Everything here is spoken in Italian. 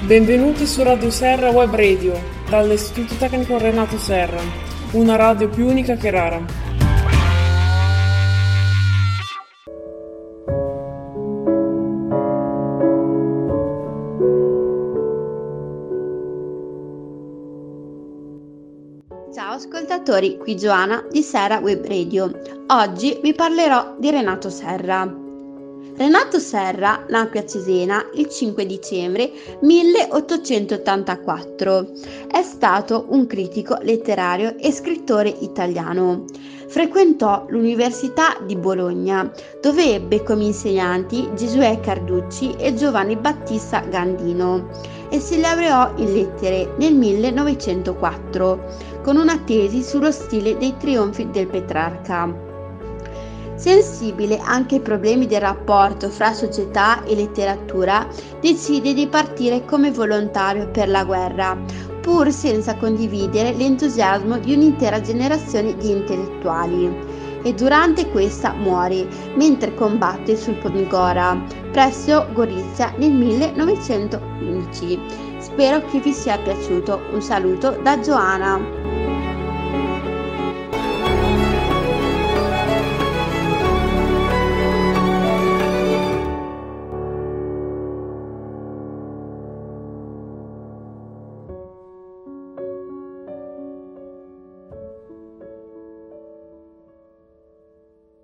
Benvenuti su Radio Serra Web Radio, dall'Istituto Tecnico Renato Serra, una radio più unica che rara. Ciao ascoltatori, qui Giovanna di Serra Web Radio. Oggi vi parlerò di Renato Serra. Renato Serra nacque a Cesena il 5 dicembre 1884. È stato un critico letterario e scrittore italiano. Frequentò l'Università di Bologna, dove ebbe come insegnanti Giosuè Carducci e Giovanni Battista Gandino e si laureò in lettere nel 1904 con una tesi sullo stile dei trionfi del Petrarca. Sensibile anche ai problemi del rapporto fra società e letteratura, decide di partire come volontario per la guerra, pur senza condividere l'entusiasmo di un'intera generazione di intellettuali. E durante questa muore mentre combatte sul Podgora presso Gorizia nel 1915. Spero che vi sia piaciuto. Un saluto da Giovanna.